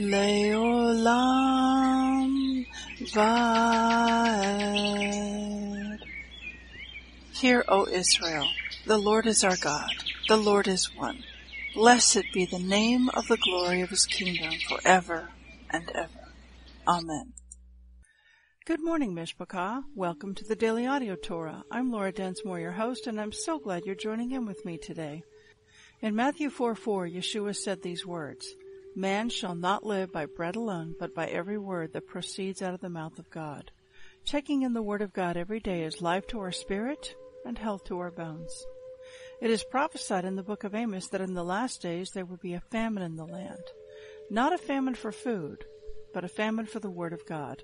Leolam Vaed. Hear, O Israel, the Lord is our God, the Lord is one. Blessed be the name of the glory of his kingdom forever and ever. Amen. Good morning, Mishpachah. Welcome to the Daily Audio Torah. I'm Laura Densmore, your host, and I'm so glad you're joining in with me today. In Matthew 4 4, Yeshua said these words, Man shall not live by bread alone, but by every word that proceeds out of the mouth of God. Taking in the Word of God every day is life to our spirit and health to our bones. It is prophesied in the book of Amos that in the last days there would be a famine in the land. Not a famine for food, but a famine for the Word of God.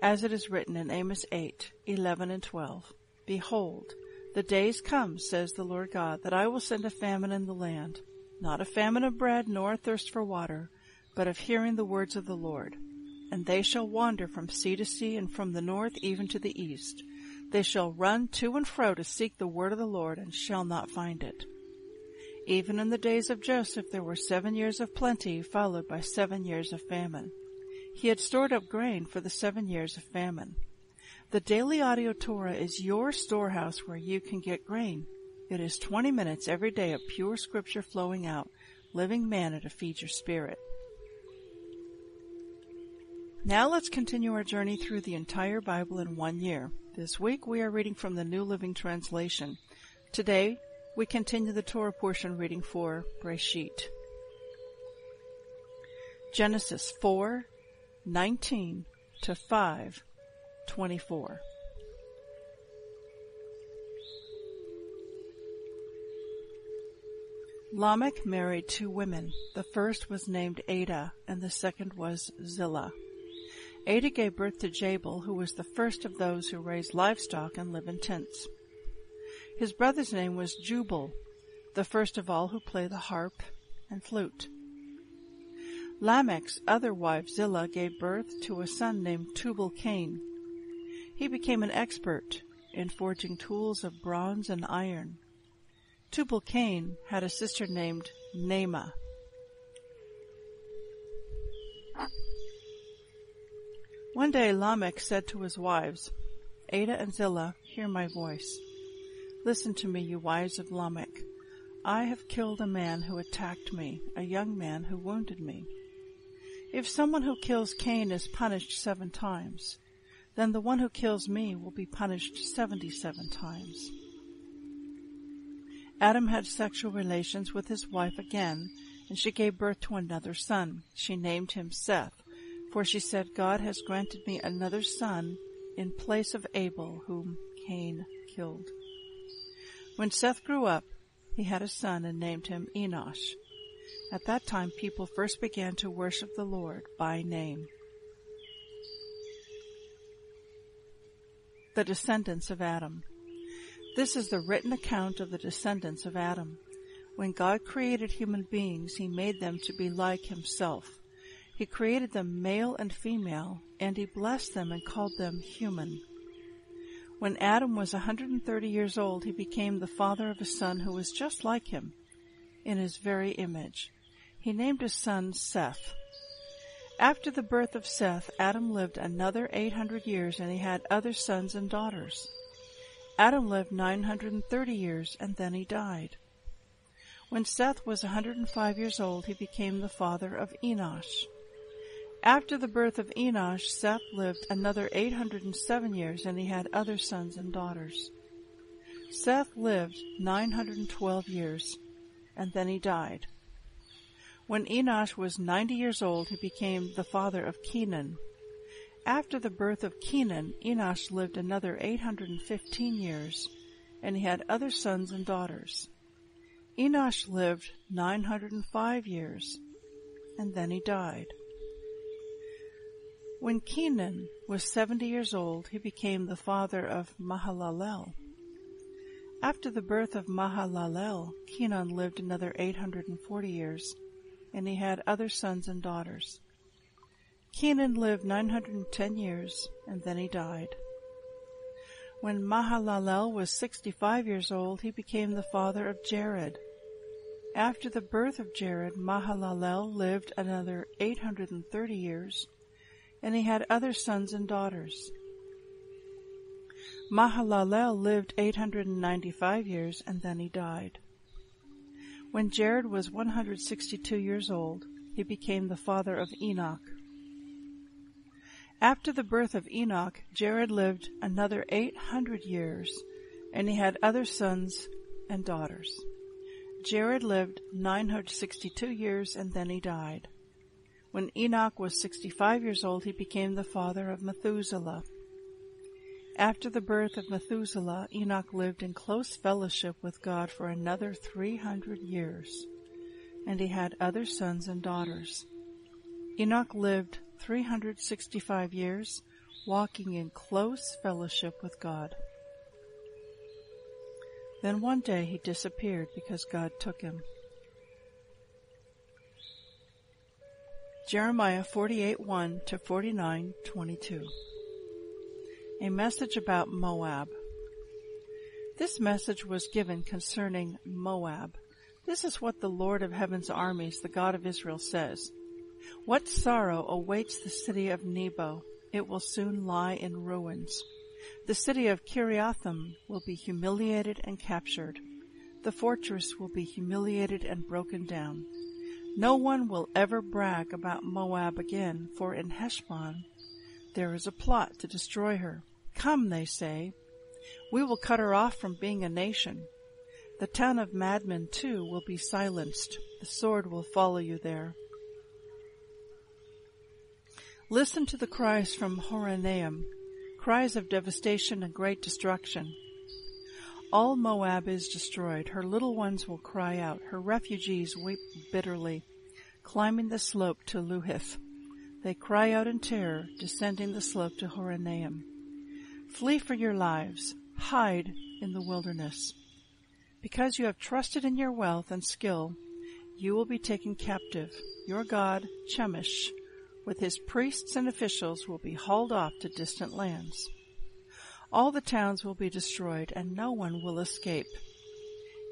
As it is written in Amos 8, 11 and 12. Behold, the days come, says the Lord God, that I will send a famine in the land not a famine of bread, nor a thirst for water, but of hearing the words of the Lord. And they shall wander from sea to sea, and from the north even to the east. They shall run to and fro to seek the word of the Lord, and shall not find it. Even in the days of Joseph there were seven years of plenty, followed by seven years of famine. He had stored up grain for the seven years of famine. The Daily Audio Torah is your storehouse where you can get grain. It is 20 minutes every day of pure scripture flowing out, living manna to feed your spirit. Now let's continue our journey through the entire Bible in one year. This week we are reading from the New Living Translation. Today we continue the Torah portion reading for Breshit. Genesis 4, 19 to 5, 24. Lamech married two women. The first was named Ada and the second was Zillah. Ada gave birth to Jabal, who was the first of those who raise livestock and live in tents. His brother's name was Jubal, the first of all who play the harp and flute. Lamech's other wife Zillah gave birth to a son named Tubal Cain. He became an expert in forging tools of bronze and iron. Tubal Cain had a sister named Naamah. One day Lamech said to his wives, Ada and Zillah, hear my voice. Listen to me, you wives of Lamech. I have killed a man who attacked me, a young man who wounded me. If someone who kills Cain is punished seven times, then the one who kills me will be punished seventy-seven times. Adam had sexual relations with his wife again, and she gave birth to another son. She named him Seth, for she said, God has granted me another son in place of Abel, whom Cain killed. When Seth grew up, he had a son and named him Enosh. At that time people first began to worship the Lord by name. The descendants of Adam. This is the written account of the descendants of Adam. When God created human beings, he made them to be like himself. He created them male and female, and he blessed them and called them human. When Adam was 130 years old, he became the father of a son who was just like him, in his very image. He named his son Seth. After the birth of Seth, Adam lived another 800 years and he had other sons and daughters. Adam lived 930 years and then he died. When Seth was 105 years old, he became the father of Enosh. After the birth of Enosh, Seth lived another 807 years and he had other sons and daughters. Seth lived 912 years and then he died. When Enosh was 90 years old, he became the father of Kenan. After the birth of Kenan, Enosh lived another 815 years, and he had other sons and daughters. Enosh lived 905 years, and then he died. When Kenan was seventy years old, he became the father of Mahalalel. After the birth of Mahalalel, Kenan lived another 840 years, and he had other sons and daughters. Kenan lived 910 years, and then he died. When Mahalalel was 65 years old, he became the father of Jared. After the birth of Jared, Mahalalel lived another 830 years, and he had other sons and daughters. Mahalalel lived 895 years and then he died. When Jared was 162 years old, he became the father of Enoch. After the birth of Enoch, Jared lived another 800 years and he had other sons and daughters. Jared lived 962 years and then he died. When Enoch was 65 years old, he became the father of Methuselah. After the birth of Methuselah, Enoch lived in close fellowship with God for another 300 years, and he had other sons and daughters. Enoch lived 365 years, walking in close fellowship with God. Then one day he disappeared because God took him. Jeremiah 48:1 to 49:22. A message about Moab. This message was given concerning Moab. This is what the Lord of heaven's armies, the God of Israel says. What sorrow awaits the city of Nebo? It will soon lie in ruins. The city of Kiriathaim will be humiliated and captured. The fortress will be humiliated and broken down. No one will ever brag about Moab again, for in Heshbon there is a plot to destroy her. Come, they say, we will cut her off from being a nation. The town of madmen too will be silenced. The sword will follow you there. Listen to the cries from Horonaim, cries of devastation and great destruction. All Moab is destroyed. Her little ones will cry out. Her refugees weep bitterly, climbing the slope to Luhith. They cry out in terror, descending the slope to Horonaim. Flee for your lives. Hide in the wilderness. Because you have trusted in your wealth and skill, you will be taken captive. Your god, Chemosh, with his priests and officials will be hauled off to distant lands. All the towns will be destroyed and no one will escape,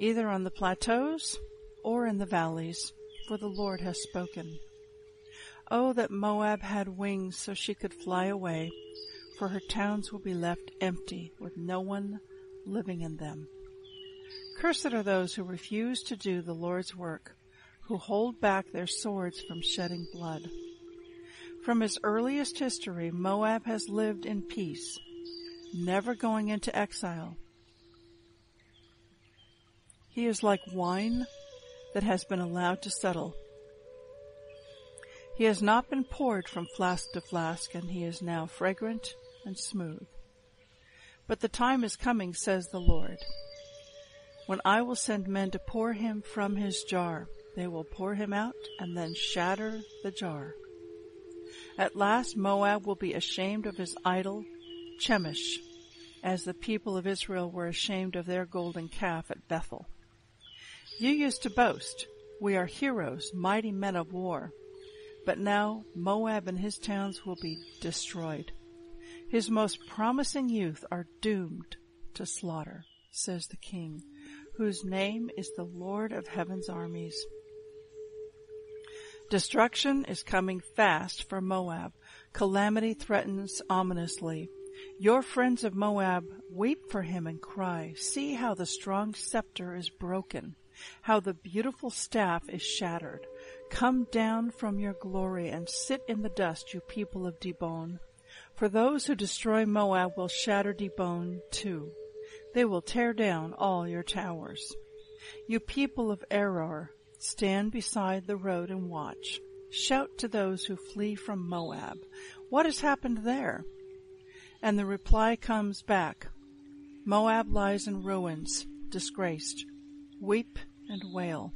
either on the plateaus or in the valleys, for the Lord has spoken. Oh, that Moab had wings so she could fly away, for her towns will be left empty with no one living in them. Cursed are those who refuse to do the Lord's work, who hold back their swords from shedding blood. From its earliest history, Moab has lived in peace never going into exile. He is like wine that has been allowed to settle. He has not been poured from flask to flask, and he is now fragrant and smooth. But the time is coming, says the Lord, when I will send men to pour him from his jar. They will pour him out and then shatter the jar. At last Moab will be ashamed of his idol Chemosh, as the people of Israel were ashamed of their golden calf at Bethel. You used to boast, we are heroes, mighty men of war. But now Moab and his towns will be destroyed. His most promising youth are doomed to slaughter, says the king, whose name is the Lord of heaven's armies. Destruction is coming fast for Moab. Calamity threatens ominously. Your friends of Moab weep for him and cry, see how the strong scepter is broken, how the beautiful staff is shattered. Come down from your glory and sit in the dust, you people of Dibon. For those who destroy Moab will shatter Dibon too. They will tear down all your towers. You people of Aroer, stand beside the road and watch. Shout to those who flee from Moab. What has happened there? And the reply comes back. Moab lies in ruins, disgraced. Weep and wail.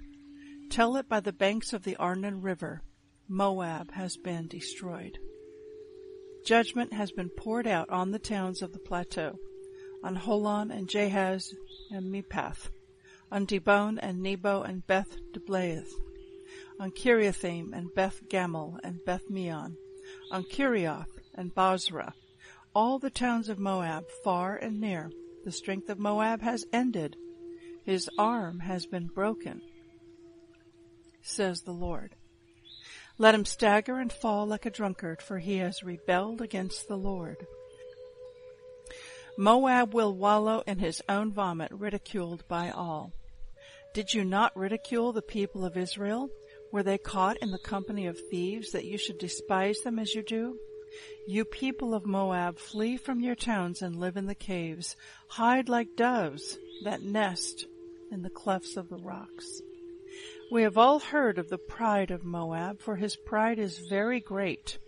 Tell it by the banks of the Arnon River. Moab has been destroyed. Judgment has been poured out on the towns of the plateau, on Holon and Jahaz and Mephaath, on Dibon and Nebo and Beth Diblath, on Kiriathaim and Beth Gamul and Beth Meon, on Kerioth and Bozrah, all the towns of Moab, far and near. The strength of Moab has ended. His arm has been broken, says the Lord. Let him stagger and fall like a drunkard, for he has rebelled against the Lord. Moab will wallow in his own vomit, ridiculed by all. Did you not ridicule the people of Israel? Were they caught in the company of thieves that you should despise them as you do? You people of Moab, flee from your towns and live in the caves. Hide like doves that nest in the clefts of the rocks. We have all heard of the pride of Moab, for his pride is very great.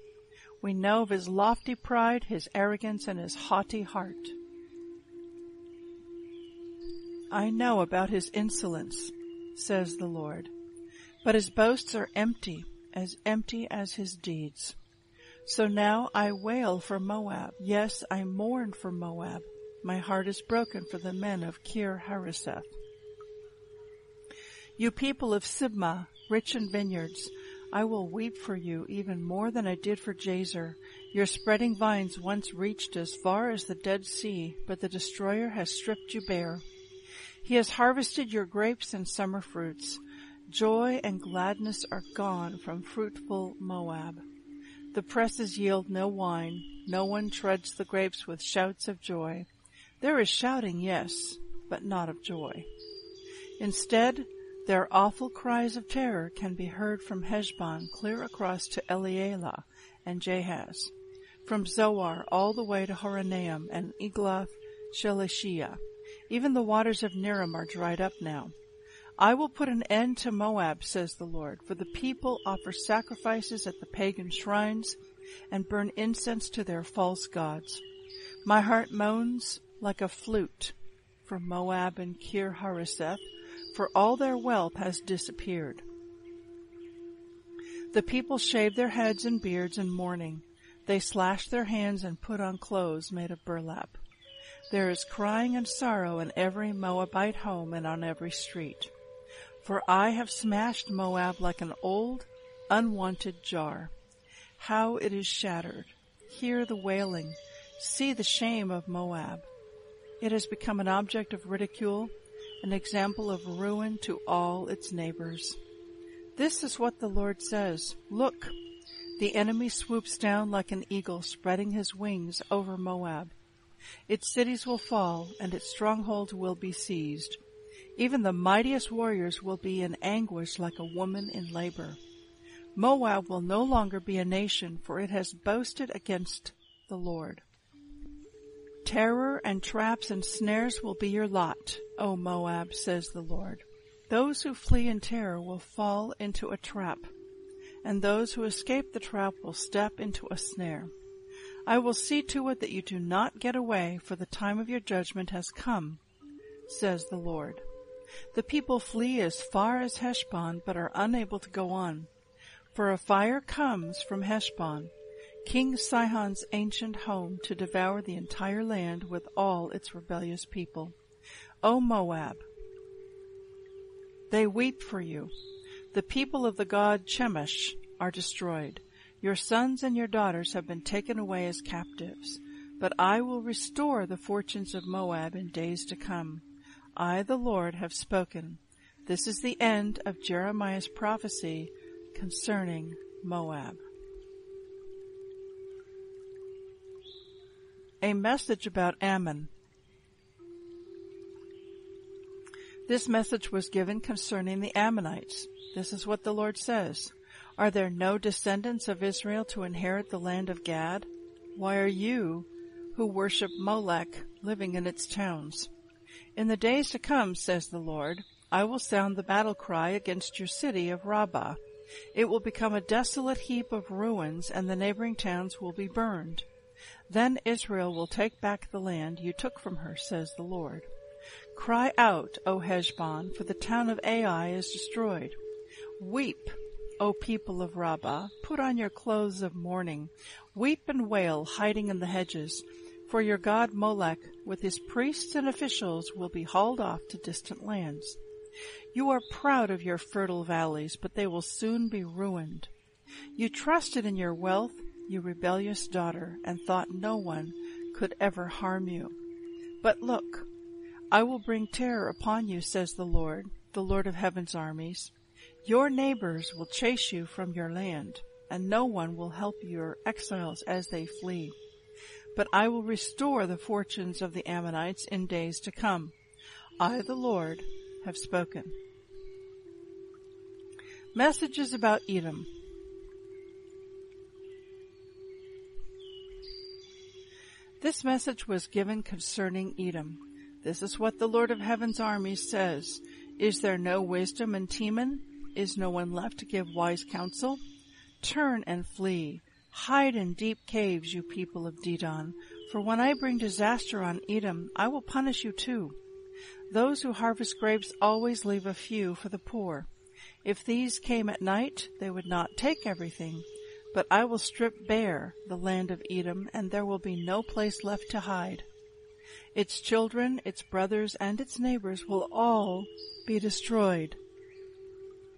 We know of his lofty pride, his arrogance, and his haughty heart. I know about his insolence, says the Lord, but his boasts are empty, as empty as his deeds. So now I wail for Moab. Yes, I mourn for Moab. My heart is broken for the men of Kir Hareseth. You people of Sibmah, rich in vineyards, I will weep for you even more than I did for Jazer. Your spreading vines once reached as far as the Dead Sea, but the destroyer has stripped you bare. He has harvested your grapes and summer fruits. Joy and gladness are gone from fruitful Moab. The presses yield no wine. No one treads the grapes with shouts of joy. There is shouting, yes, but not of joy. Instead, their awful cries of terror can be heard from Heshbon clear across to Elealeh and Jahaz, from Zoar all the way to Horonaim and Eglath Shelishiyah. Even the waters of Merom are dried up now. I will put an end to Moab, says the Lord, for the people offer sacrifices at the pagan shrines and burn incense to their false gods. My heart moans like a flute for Moab and Kir Hareseth, for all their wealth has disappeared. The people shave their heads and beards in mourning. They slash their hands and put on clothes made of burlap. There is crying and sorrow in every Moabite home and on every street. For I have smashed Moab like an old, unwanted jar. How it is shattered. Hear the wailing. See the shame of Moab. It has become an object of ridicule, an example of ruin to all its neighbors. This is what the Lord says. Look, the enemy swoops down like an eagle spreading his wings over Moab. Its cities will fall and its strongholds will be seized. Even the mightiest warriors will be in anguish like a woman in labor. Moab will no longer be a nation, for it has boasted against the Lord. Terror and traps and snares will be your lot, O Moab, says the Lord. Those who flee in terror will fall into a trap, and those who escape the trap will step into a snare. I will see to it that you do not get away, for the time of your judgment has come, says the Lord. The people flee as far as Heshbon, but are unable to go on. For a fire comes from Heshbon, King Sihon's ancient home, to devour the entire land with all its rebellious people. O Moab, they weep for you. The people of the god Chemosh are destroyed. Your sons and your daughters have been taken away as captives. But I will restore the fortunes of Moab in days to come. I, the Lord, have spoken. This is the end of Jeremiah's prophecy concerning Moab. A message about Ammon. This message was given concerning the Ammonites. This is what the Lord says. Are there no descendants of Israel to inherit the land of Gad? Why are you, who worship Molech, living in its towns? In the days to come, says the Lord, I will sound the battle cry against your city of Rabbah. It will become a desolate heap of ruins, and the neighboring towns will be burned. Then Israel will take back the land you took from her, says the Lord. Cry out, O Heshbon, for the town of Ai is destroyed. Weep, O people of Rabbah, put on your clothes of mourning, weep and wail, hiding in the hedges, for your god Molech, with his priests and officials, will be hauled off to distant lands. You are proud of your fertile valleys, but they will soon be ruined. You trusted in your wealth, you rebellious daughter, and thought no one could ever harm you. But look, I will bring terror upon you, says the Lord, the Lord of heaven's armies. Your neighbors will chase you from your land, and no one will help your exiles as they flee. But I will restore the fortunes of the Ammonites in days to come. I, the Lord, have spoken. Messages about Edom. This message was given concerning Edom. This is what the Lord of Heaven's armies says. Is there no wisdom in Teman? Is no one left to give wise counsel? Turn and flee. Hide in deep caves, you people of Dedan, for when I bring disaster on Edom, I will punish you too. Those who harvest grapes always leave a few for the poor. If these came at night, they would not take everything, but I will strip bare the land of Edom, and there will be no place left to hide. Its children, its brothers, and its neighbors will all be destroyed.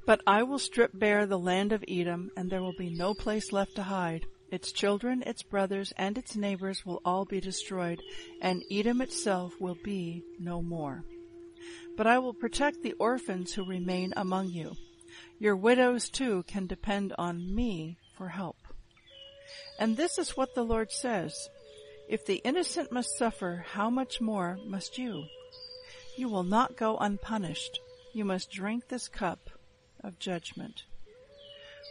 But I will strip bare the land of Edom, and there will be no place left to hide. Its children, its brothers, and its neighbors will all be destroyed, and Edom itself will be no more. But I will protect the orphans who remain among you. Your widows too can depend on me for help. And this is what the Lord says. If the innocent must suffer, how much more must you? You will not go unpunished. You must drink this cup of judgment.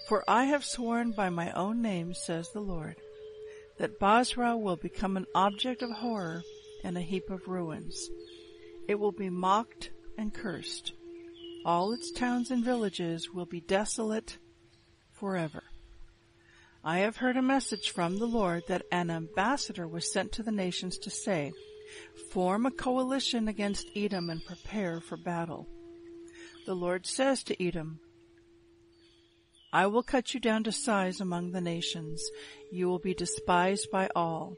For I have sworn by my own name, says the Lord, that Bozrah will become an object of horror and a heap of ruins. It will be mocked and cursed. All its towns and villages will be desolate forever. I have heard a message from the Lord that an ambassador was sent to the nations to say, Form a coalition against Edom and prepare for battle. The Lord says to Edom, I will cut you down to size among the nations. You will be despised by all.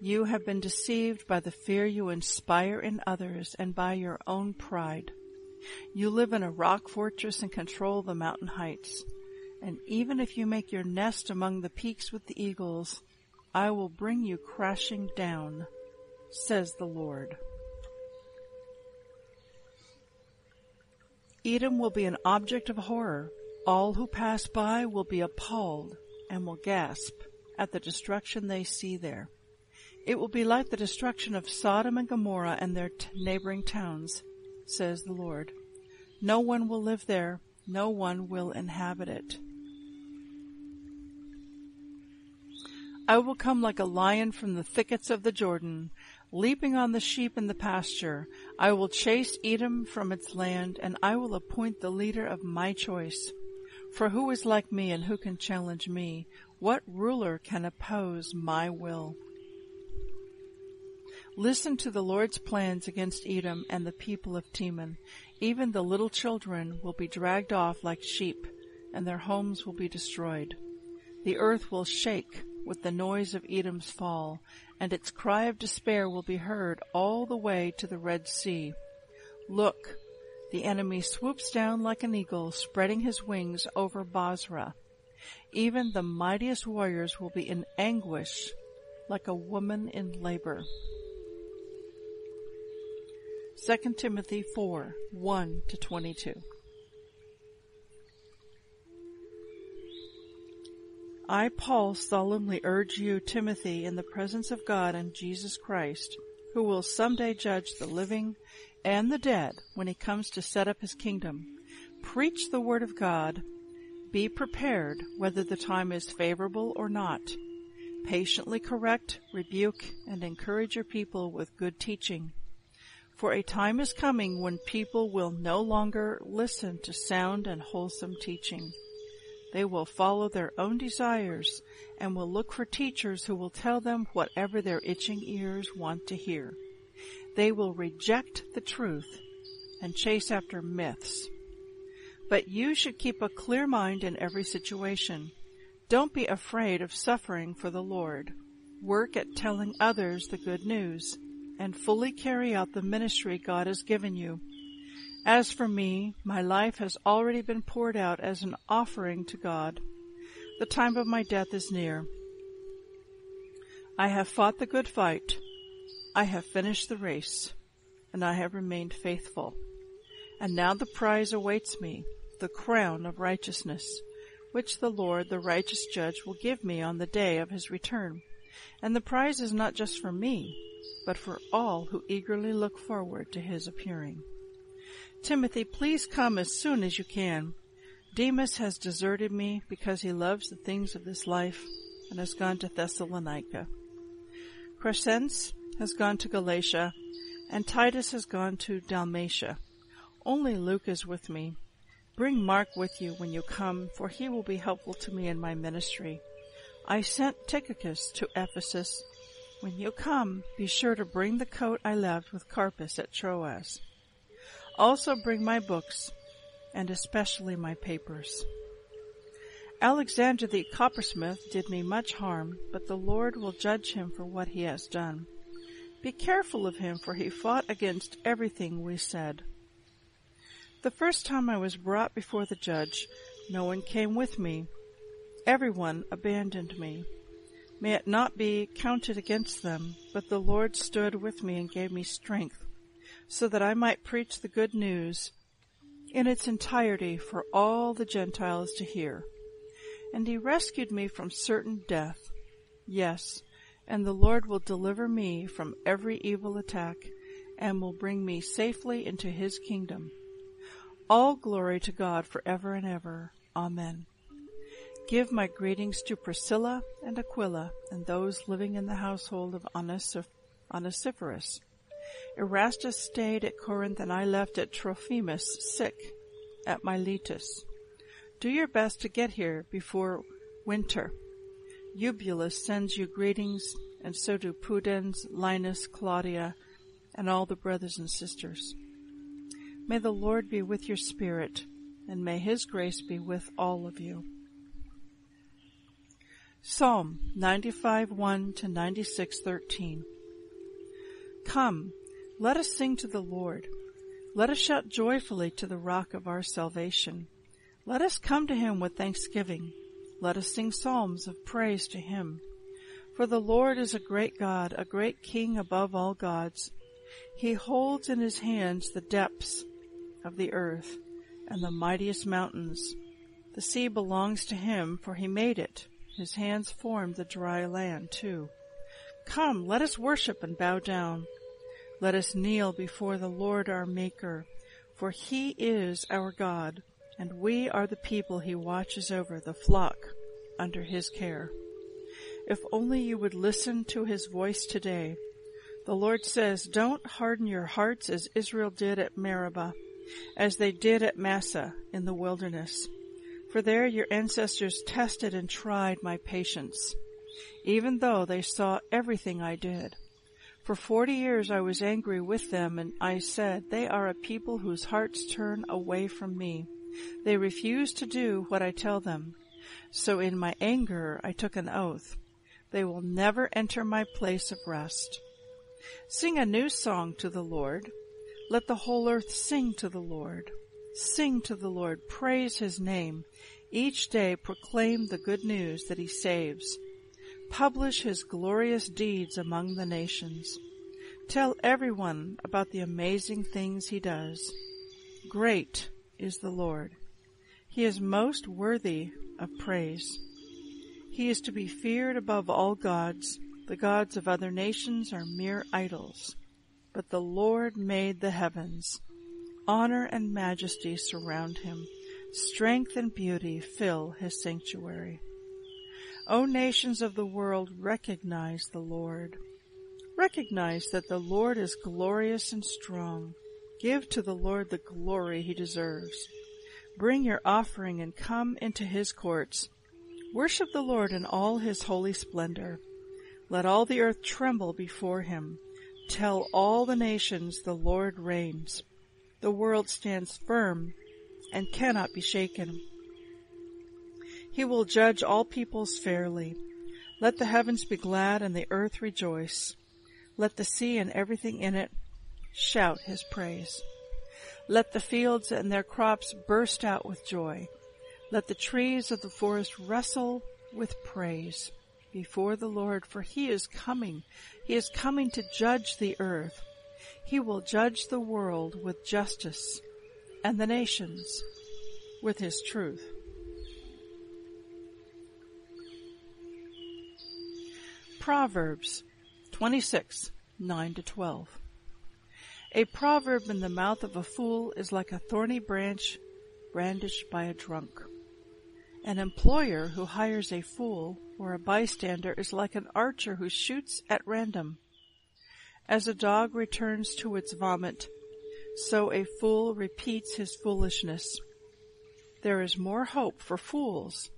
You have been deceived by the fear you inspire in others and by your own pride. You live in a rock fortress and control the mountain heights. And even if you make your nest among the peaks with the eagles, I will bring you crashing down, says the Lord. Edom will be an object of horror all who pass by will be appalled and will gasp at the destruction they see there. It will be like the destruction of Sodom and Gomorrah and their t- neighboring towns, says the Lord. No one will live there, no one will inhabit it. I will come like a lion from the thickets of the Jordan, leaping on the sheep in the pasture. I will chase Edom from its land, and I will appoint the leader of my choice. For who is like me and who can challenge me? What ruler can oppose my will? Listen to the Lord's plans against Edom and the people of Teman. Even the little children will be dragged off like sheep, and their homes will be destroyed. The earth will shake with the noise of Edom's fall, and its cry of despair will be heard all the way to the Red Sea. Look, the enemy swoops down like an eagle, spreading his wings over Bozrah. Even the mightiest warriors will be in anguish like a woman in labor. 2 Timothy 4, 1 to 22. I, Paul, solemnly urge you, Timothy, in the presence of God and Jesus Christ, who will someday judge the living and the dead when he comes to set up his kingdom. Preach the word of God. Be prepared whether the time is favorable or not. Patiently correct, rebuke, and encourage your people with good teaching. For a time is coming when people will no longer listen to sound and wholesome teaching. They will follow their own desires and will look for teachers who will tell them whatever their itching ears want to hear. They will reject the truth and chase after myths. But you should keep a clear mind in every situation. Don't be afraid of suffering for the Lord. Work at telling others the good news and fully carry out the ministry God has given you. As for me, my life has already been poured out as an offering to God. The time of my death is near. I have fought the good fight. I have finished the race, and I have remained faithful. And now the prize awaits me, the crown of righteousness, which the Lord, the righteous judge, will give me on the day of his return. And the prize is not just for me, but for all who eagerly look forward to his appearing. Timothy, please come as soon as you can. Demas has deserted me because he loves the things of this life and has gone to Thessalonica. Crescens has gone to Galatia, and Titus has gone to Dalmatia. Only Luke is with me. Bring Mark with you when you come, for he will be helpful to me in my ministry. I sent Tychicus to Ephesus. When you come, be sure to bring the coat I left with Carpus at Troas. Also bring my books, and especially my papers. Alexander the coppersmith did me much harm, but the Lord will judge him for what he has done. Be careful of him, for he fought against everything we said. The first time I was brought before the judge, no one came with me. Everyone abandoned me. May it not be counted against them, but the Lord stood with me and gave me strength, so that I might preach the good news in its entirety for all the Gentiles to hear and he rescued me from certain death. Yes, and the Lord will deliver me from every evil attack and will bring me safely into his kingdom. All glory to God forever and ever. Amen. Give my greetings to Priscilla and Aquila and those living in the household of Onesiphorus. Erastus stayed at Corinth and I left at Trophimus sick at Miletus. Do your best to get here before winter. Eubulus sends you greetings, and so do Pudens, Linus, Claudia, and all the brothers and sisters. May the Lord be with your spirit, and may his grace be with all of you. Psalm 95 1 to 96 13. Come, let us sing to the Lord. Let us shout joyfully to the rock of our salvation. Let us come to him with thanksgiving. Let us sing psalms of praise to him. For the Lord is a great God, a great King above all gods. He holds in his hands the depths of the earth and the mightiest mountains. The sea belongs to him, for he made it. His hands formed the dry land too. Come, let us worship and bow down. Let us kneel before the Lord our Maker, for he is our God and we are the people he watches over, the flock under his care. If only you would listen to his voice today. The Lord says, don't harden your hearts as Israel did at Meribah, as they did at Massah in the wilderness. For there your ancestors tested and tried my patience, even though they saw everything I did. For forty years I was angry with them and I said, they are a people whose hearts turn away from me. They refuse to do what I tell them. So in my anger I took an oath. They will never enter my place of rest. Sing a new song to the Lord. Let the whole earth sing to the Lord. Sing to the Lord. Praise his name. Each day proclaim the good news that he saves. Publish his glorious deeds among the nations. Tell everyone about the amazing things he does. Great is the Lord. He is most worthy of praise. He is to be feared above all gods. The gods of other nations are mere idols. But the Lord made the heavens. Honor and majesty surround him. Strength and beauty fill his sanctuary. O nations of the world, recognize the Lord. Recognize that the Lord is glorious and strong. Give to the Lord the glory he deserves. Bring your offering and come into his courts. Worship the Lord in all his holy splendor. Let all the earth tremble before him. Tell all the nations the Lord reigns. The world stands firm and cannot be shaken. He will judge all peoples fairly. Let the heavens be glad and the earth rejoice. Let the sea and everything in it shout his praise. Let the fields and their crops burst out with joy. Let the trees of the forest wrestle with praise before the Lord, for he is coming. He is coming to judge the earth. He will judge the world with justice and the nations with his truth. Proverbs 26, 9 to 12. A proverb in the mouth of a fool is like a thorny branch brandished by a drunk. An employer who hires a fool or a bystander is like an archer who shoots at random. As a dog returns to its vomit, so a fool repeats his foolishness. There is more hope for fools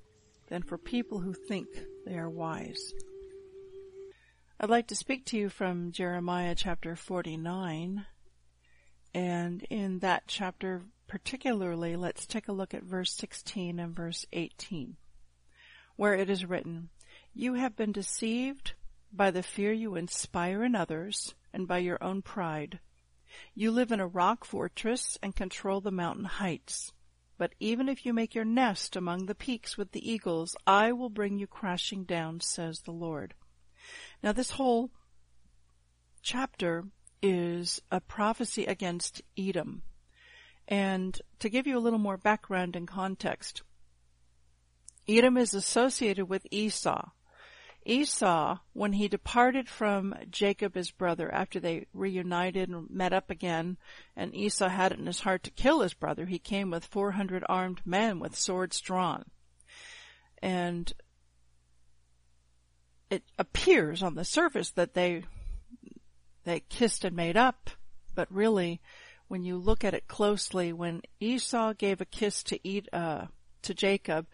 than for people who think they are wise. I'd like to speak to you from Jeremiah chapter 49. And in that chapter particularly, let's take a look at verse 16 and verse 18, where it is written, You have been deceived by the fear you inspire in others and by your own pride. You live in a rock fortress and control the mountain heights. But even if you make your nest among the peaks with the eagles, I will bring you crashing down, says the Lord. Now this whole chapter is a prophecy against Edom. And to give you a little more background and context, Edom is associated with Esau. Esau, when he departed from Jacob his brother after they reunited and met up again, and Esau had it in his heart to kill his brother, he came with 400 armed men with swords drawn. And it appears on the surface that they they kissed and made up, but really, when you look at it closely, when Esau gave a kiss to eat uh, to Jacob,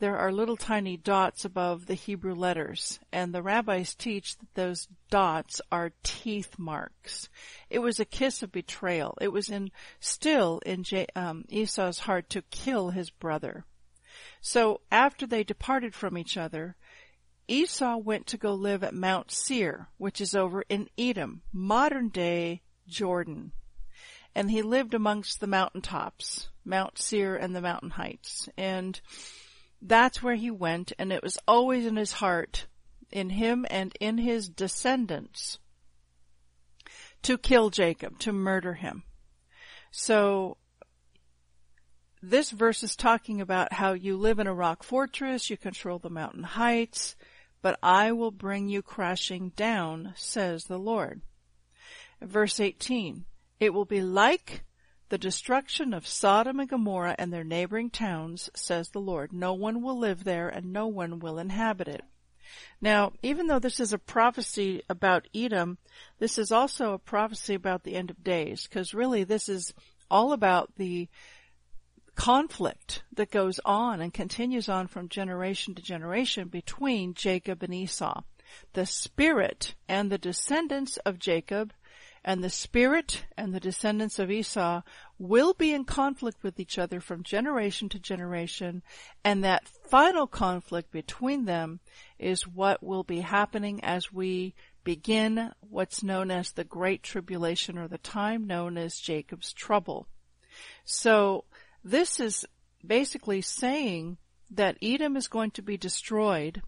there are little tiny dots above the Hebrew letters, and the rabbis teach that those dots are teeth marks. It was a kiss of betrayal. It was in still in J, um, Esau's heart to kill his brother. So after they departed from each other, Esau went to go live at Mount Seir, which is over in Edom, modern day Jordan. And he lived amongst the mountaintops, Mount Seir and the mountain heights. And that's where he went, and it was always in his heart, in him and in his descendants, to kill Jacob, to murder him. So this verse is talking about how you live in a rock fortress, you control the mountain heights, but I will bring you crashing down, says the Lord. Verse 18, it will be like the destruction of Sodom and Gomorrah and their neighboring towns, says the Lord. No one will live there and no one will inhabit it. Now, even though this is a prophecy about Edom, this is also a prophecy about the end of days, because really this is all about the conflict that goes on and continues on from generation to generation between Jacob and Esau. The spirit and the descendants of Jacob and the spirit and the descendants of Esau will be in conflict with each other from generation to generation, and that final conflict between them is what will be happening as we begin what's known as the Great Tribulation or the time known as Jacob's Trouble. So this is basically saying that Edom is going to be destroyed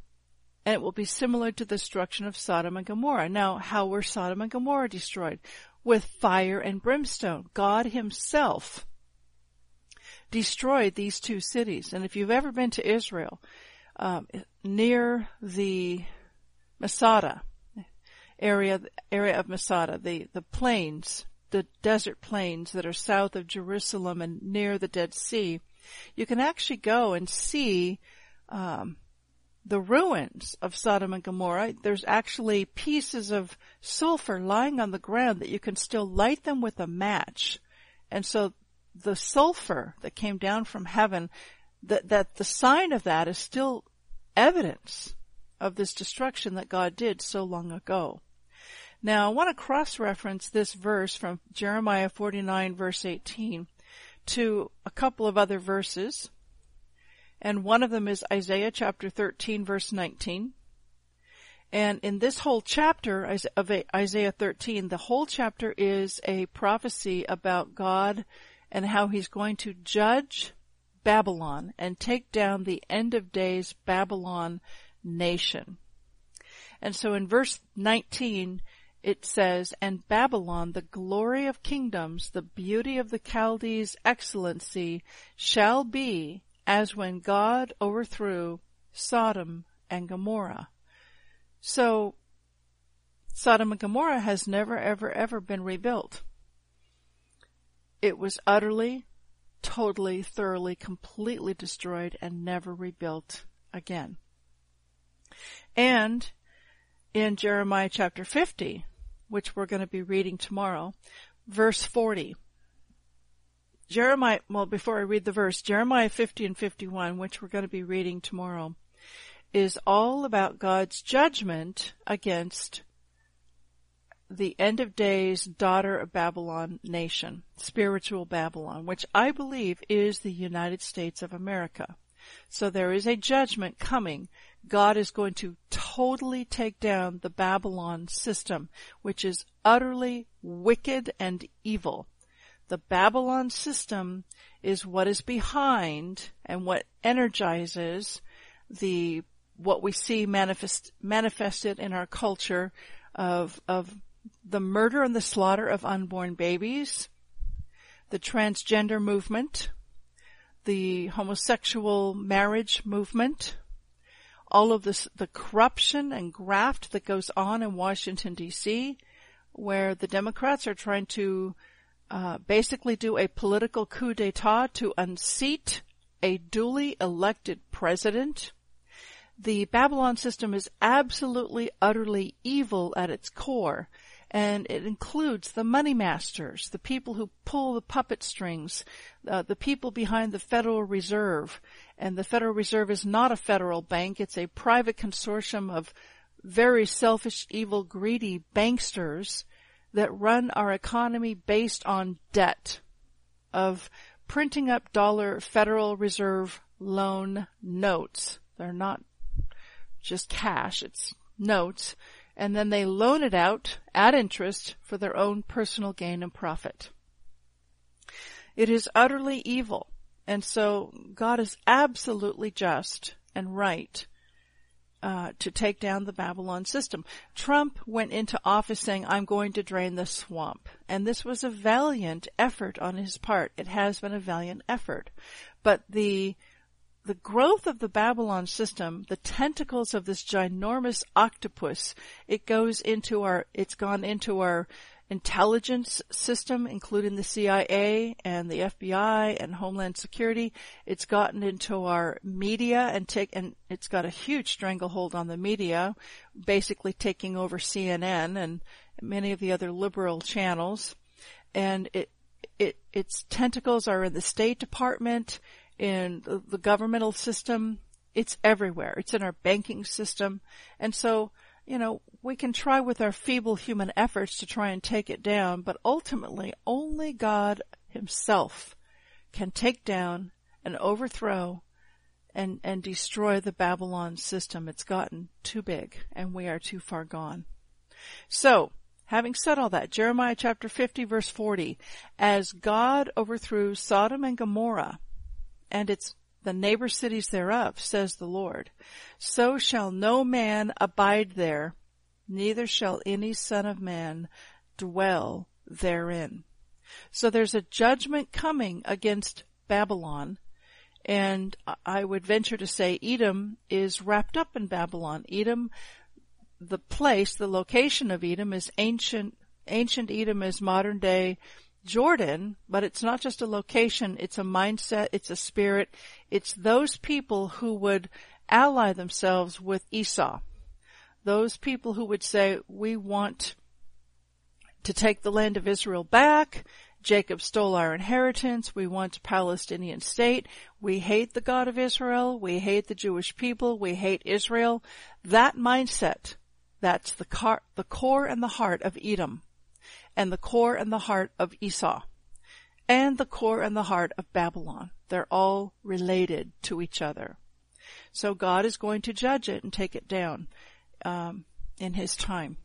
and it will be similar to the destruction of Sodom and Gomorrah. Now, how were Sodom and Gomorrah destroyed? With fire and brimstone. God himself destroyed these two cities. And if you've ever been to Israel, um, near the Masada area, area of Masada, the, the plains the desert plains that are south of Jerusalem and near the Dead Sea, you can actually go and see um, the ruins of Sodom and Gomorrah. There's actually pieces of sulfur lying on the ground that you can still light them with a match. And so the sulfur that came down from heaven, that, that the sign of that is still evidence of this destruction that God did so long ago. Now I want to cross-reference this verse from Jeremiah 49 verse 18 to a couple of other verses. And one of them is Isaiah chapter 13 verse 19. And in this whole chapter of Isaiah 13, the whole chapter is a prophecy about God and how he's going to judge Babylon and take down the end of days Babylon nation. And so in verse 19, it says, And Babylon, the glory of kingdoms, the beauty of the Chaldees' excellency, shall be as when God overthrew Sodom and Gomorrah. So, Sodom and Gomorrah has never, ever, ever been rebuilt. It was utterly, totally, thoroughly, completely destroyed and never rebuilt again. And in Jeremiah chapter 50, which we're going to be reading tomorrow, verse 40. Jeremiah, well, before I read the verse, Jeremiah 50 and 51, which we're going to be reading tomorrow, is all about God's judgment against the end of days daughter of Babylon nation, spiritual Babylon, which I believe is the United States of America. So there is a judgment coming. God is going to totally take down the Babylon system, which is utterly wicked and evil. The Babylon system is what is behind and what energizes the what we see manifest, manifested in our culture of, of the murder and the slaughter of unborn babies, the transgender movement, the homosexual marriage movement, all of this, the corruption and graft that goes on in Washington DC, where the Democrats are trying to uh, basically do a political coup d'etat to unseat a duly elected president the Babylon system is absolutely, utterly evil at its core. And it includes the money masters, the people who pull the puppet strings, uh, the people behind the Federal Reserve. And the Federal Reserve is not a federal bank, it's a private consortium of very selfish, evil, greedy banksters that run our economy based on debt of printing up dollar Federal Reserve loan notes. They're not just cash, it's notes, and then they loan it out at interest for their own personal gain and profit. It is utterly evil, and so God is absolutely just and right uh, to take down the Babylon system. Trump went into office saying, I'm going to drain the swamp. And this was a valiant effort on his part. It has been a valiant effort. But the the growth of the Babylon system, the tentacles of this ginormous octopus, it goes into our, it's gone into our intelligence system, including the CIA and the FBI and Homeland Security. It's gotten into our media and take, and it's got a huge stranglehold on the media, basically taking over CNN and many of the other liberal channels. And it, it, its tentacles are in the State Department in the, the governmental system. It's everywhere. It's in our banking system. And so, you know, we can try with our feeble human efforts to try and take it down, but ultimately only God himself can take down and overthrow and, and destroy the Babylon system. It's gotten too big and we are too far gone. So, having said all that, Jeremiah chapter 50 verse 40, as God overthrew Sodom and Gomorrah, and its the neighbor cities thereof, says the Lord. So shall no man abide there, neither shall any son of man dwell therein. So there's a judgment coming against Babylon, and I would venture to say Edom is wrapped up in Babylon. Edom, the place, the location of Edom is ancient, ancient Edom is modern day Jordan, but it's not just a location, it's a mindset, it's a spirit. It's those people who would ally themselves with Esau. Those people who would say, we want to take the land of Israel back. Jacob stole our inheritance. We want a Palestinian state. We hate the God of Israel. We hate the Jewish people. We hate Israel. That mindset, that's the, car, the core and the heart of Edom and the core and the heart of Esau. and the core and the heart of Babylon. They're all related to each other. So God is going to judge it and take it down um, in His time.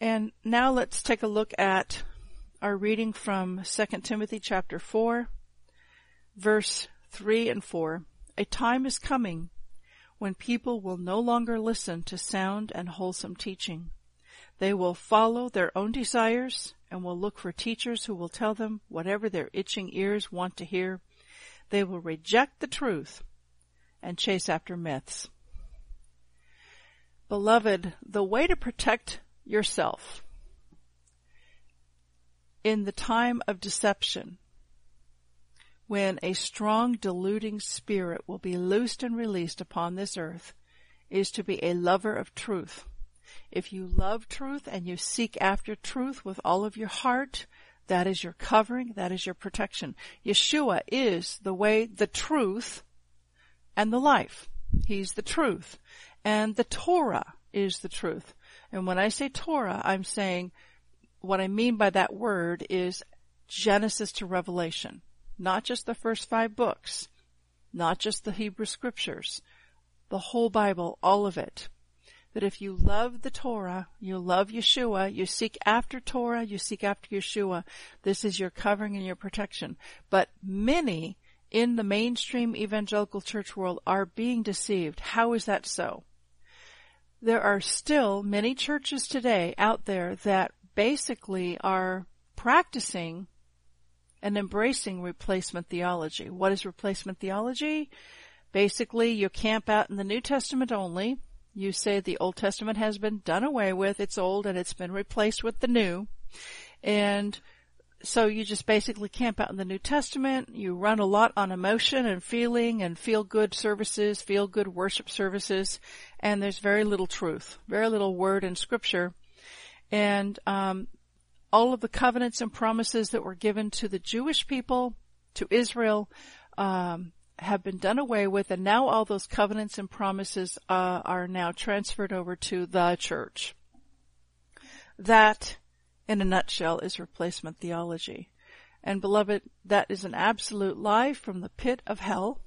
And now let's take a look at our reading from 2 Timothy chapter 4, verse 3 and 4. A time is coming when people will no longer listen to sound and wholesome teaching. They will follow their own desires and will look for teachers who will tell them whatever their itching ears want to hear. They will reject the truth and chase after myths. Beloved, the way to protect yourself in the time of deception, when a strong deluding spirit will be loosed and released upon this earth, is to be a lover of truth. If you love truth and you seek after truth with all of your heart, that is your covering, that is your protection. Yeshua is the way, the truth, and the life. He's the truth. And the Torah is the truth. And when I say Torah, I'm saying what I mean by that word is Genesis to Revelation. Not just the first five books. Not just the Hebrew scriptures. The whole Bible, all of it. That if you love the Torah, you love Yeshua, you seek after Torah, you seek after Yeshua, this is your covering and your protection. But many in the mainstream evangelical church world are being deceived. How is that so? There are still many churches today out there that basically are practicing and embracing replacement theology. What is replacement theology? Basically, you camp out in the New Testament only. You say the Old Testament has been done away with, it's old and it's been replaced with the new. And so you just basically camp out in the New Testament. You run a lot on emotion and feeling and feel good services, feel good worship services, and there's very little truth, very little word in scripture and um, all of the covenants and promises that were given to the Jewish people, to Israel, um, have been done away with, and now all those covenants and promises uh, are now transferred over to the church. That, in a nutshell, is replacement theology. And beloved, that is an absolute lie from the pit of hell.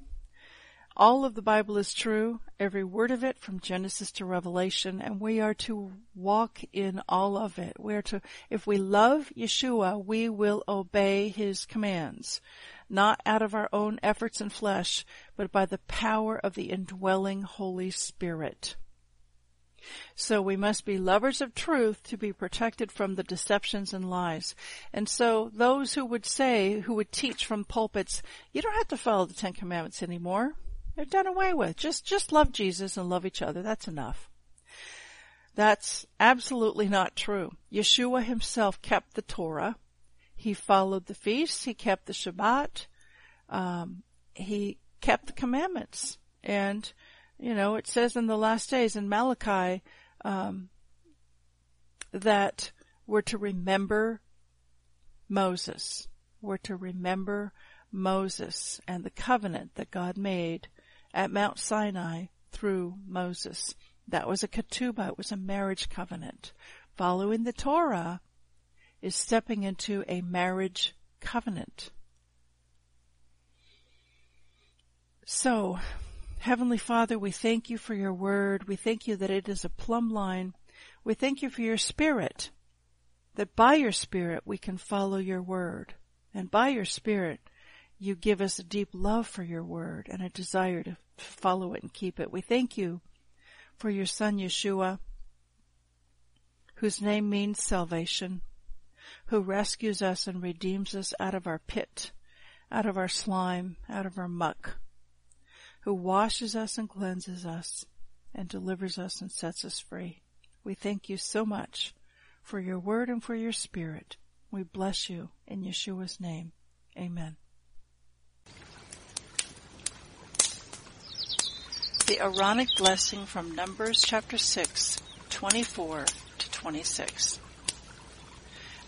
All of the Bible is true, every word of it from Genesis to Revelation, and we are to walk in all of it. We are to, if we love Yeshua, we will obey His commands, not out of our own efforts and flesh, but by the power of the indwelling Holy Spirit. So we must be lovers of truth to be protected from the deceptions and lies. And so those who would say, who would teach from pulpits, you don't have to follow the Ten Commandments anymore. They're done away with. Just, just love Jesus and love each other. That's enough. That's absolutely not true. Yeshua himself kept the Torah. He followed the feasts. He kept the Shabbat. Um, he kept the commandments. And, you know, it says in the last days in Malachi, um, that we're to remember Moses. We're to remember Moses and the covenant that God made at Mount Sinai through Moses. That was a ketubah. It was a marriage covenant. Following the Torah is stepping into a marriage covenant. So, Heavenly Father, we thank you for your word. We thank you that it is a plumb line. We thank you for your spirit, that by your spirit we can follow your word. And by your spirit you give us a deep love for your word and a desire to follow it and keep it. We thank you for your son Yeshua, whose name means salvation, who rescues us and redeems us out of our pit, out of our slime, out of our muck, who washes us and cleanses us and delivers us and sets us free. We thank you so much for your word and for your spirit. We bless you in Yeshua's name. Amen. the Aaronic blessing from Numbers chapter 6, 24 to 26.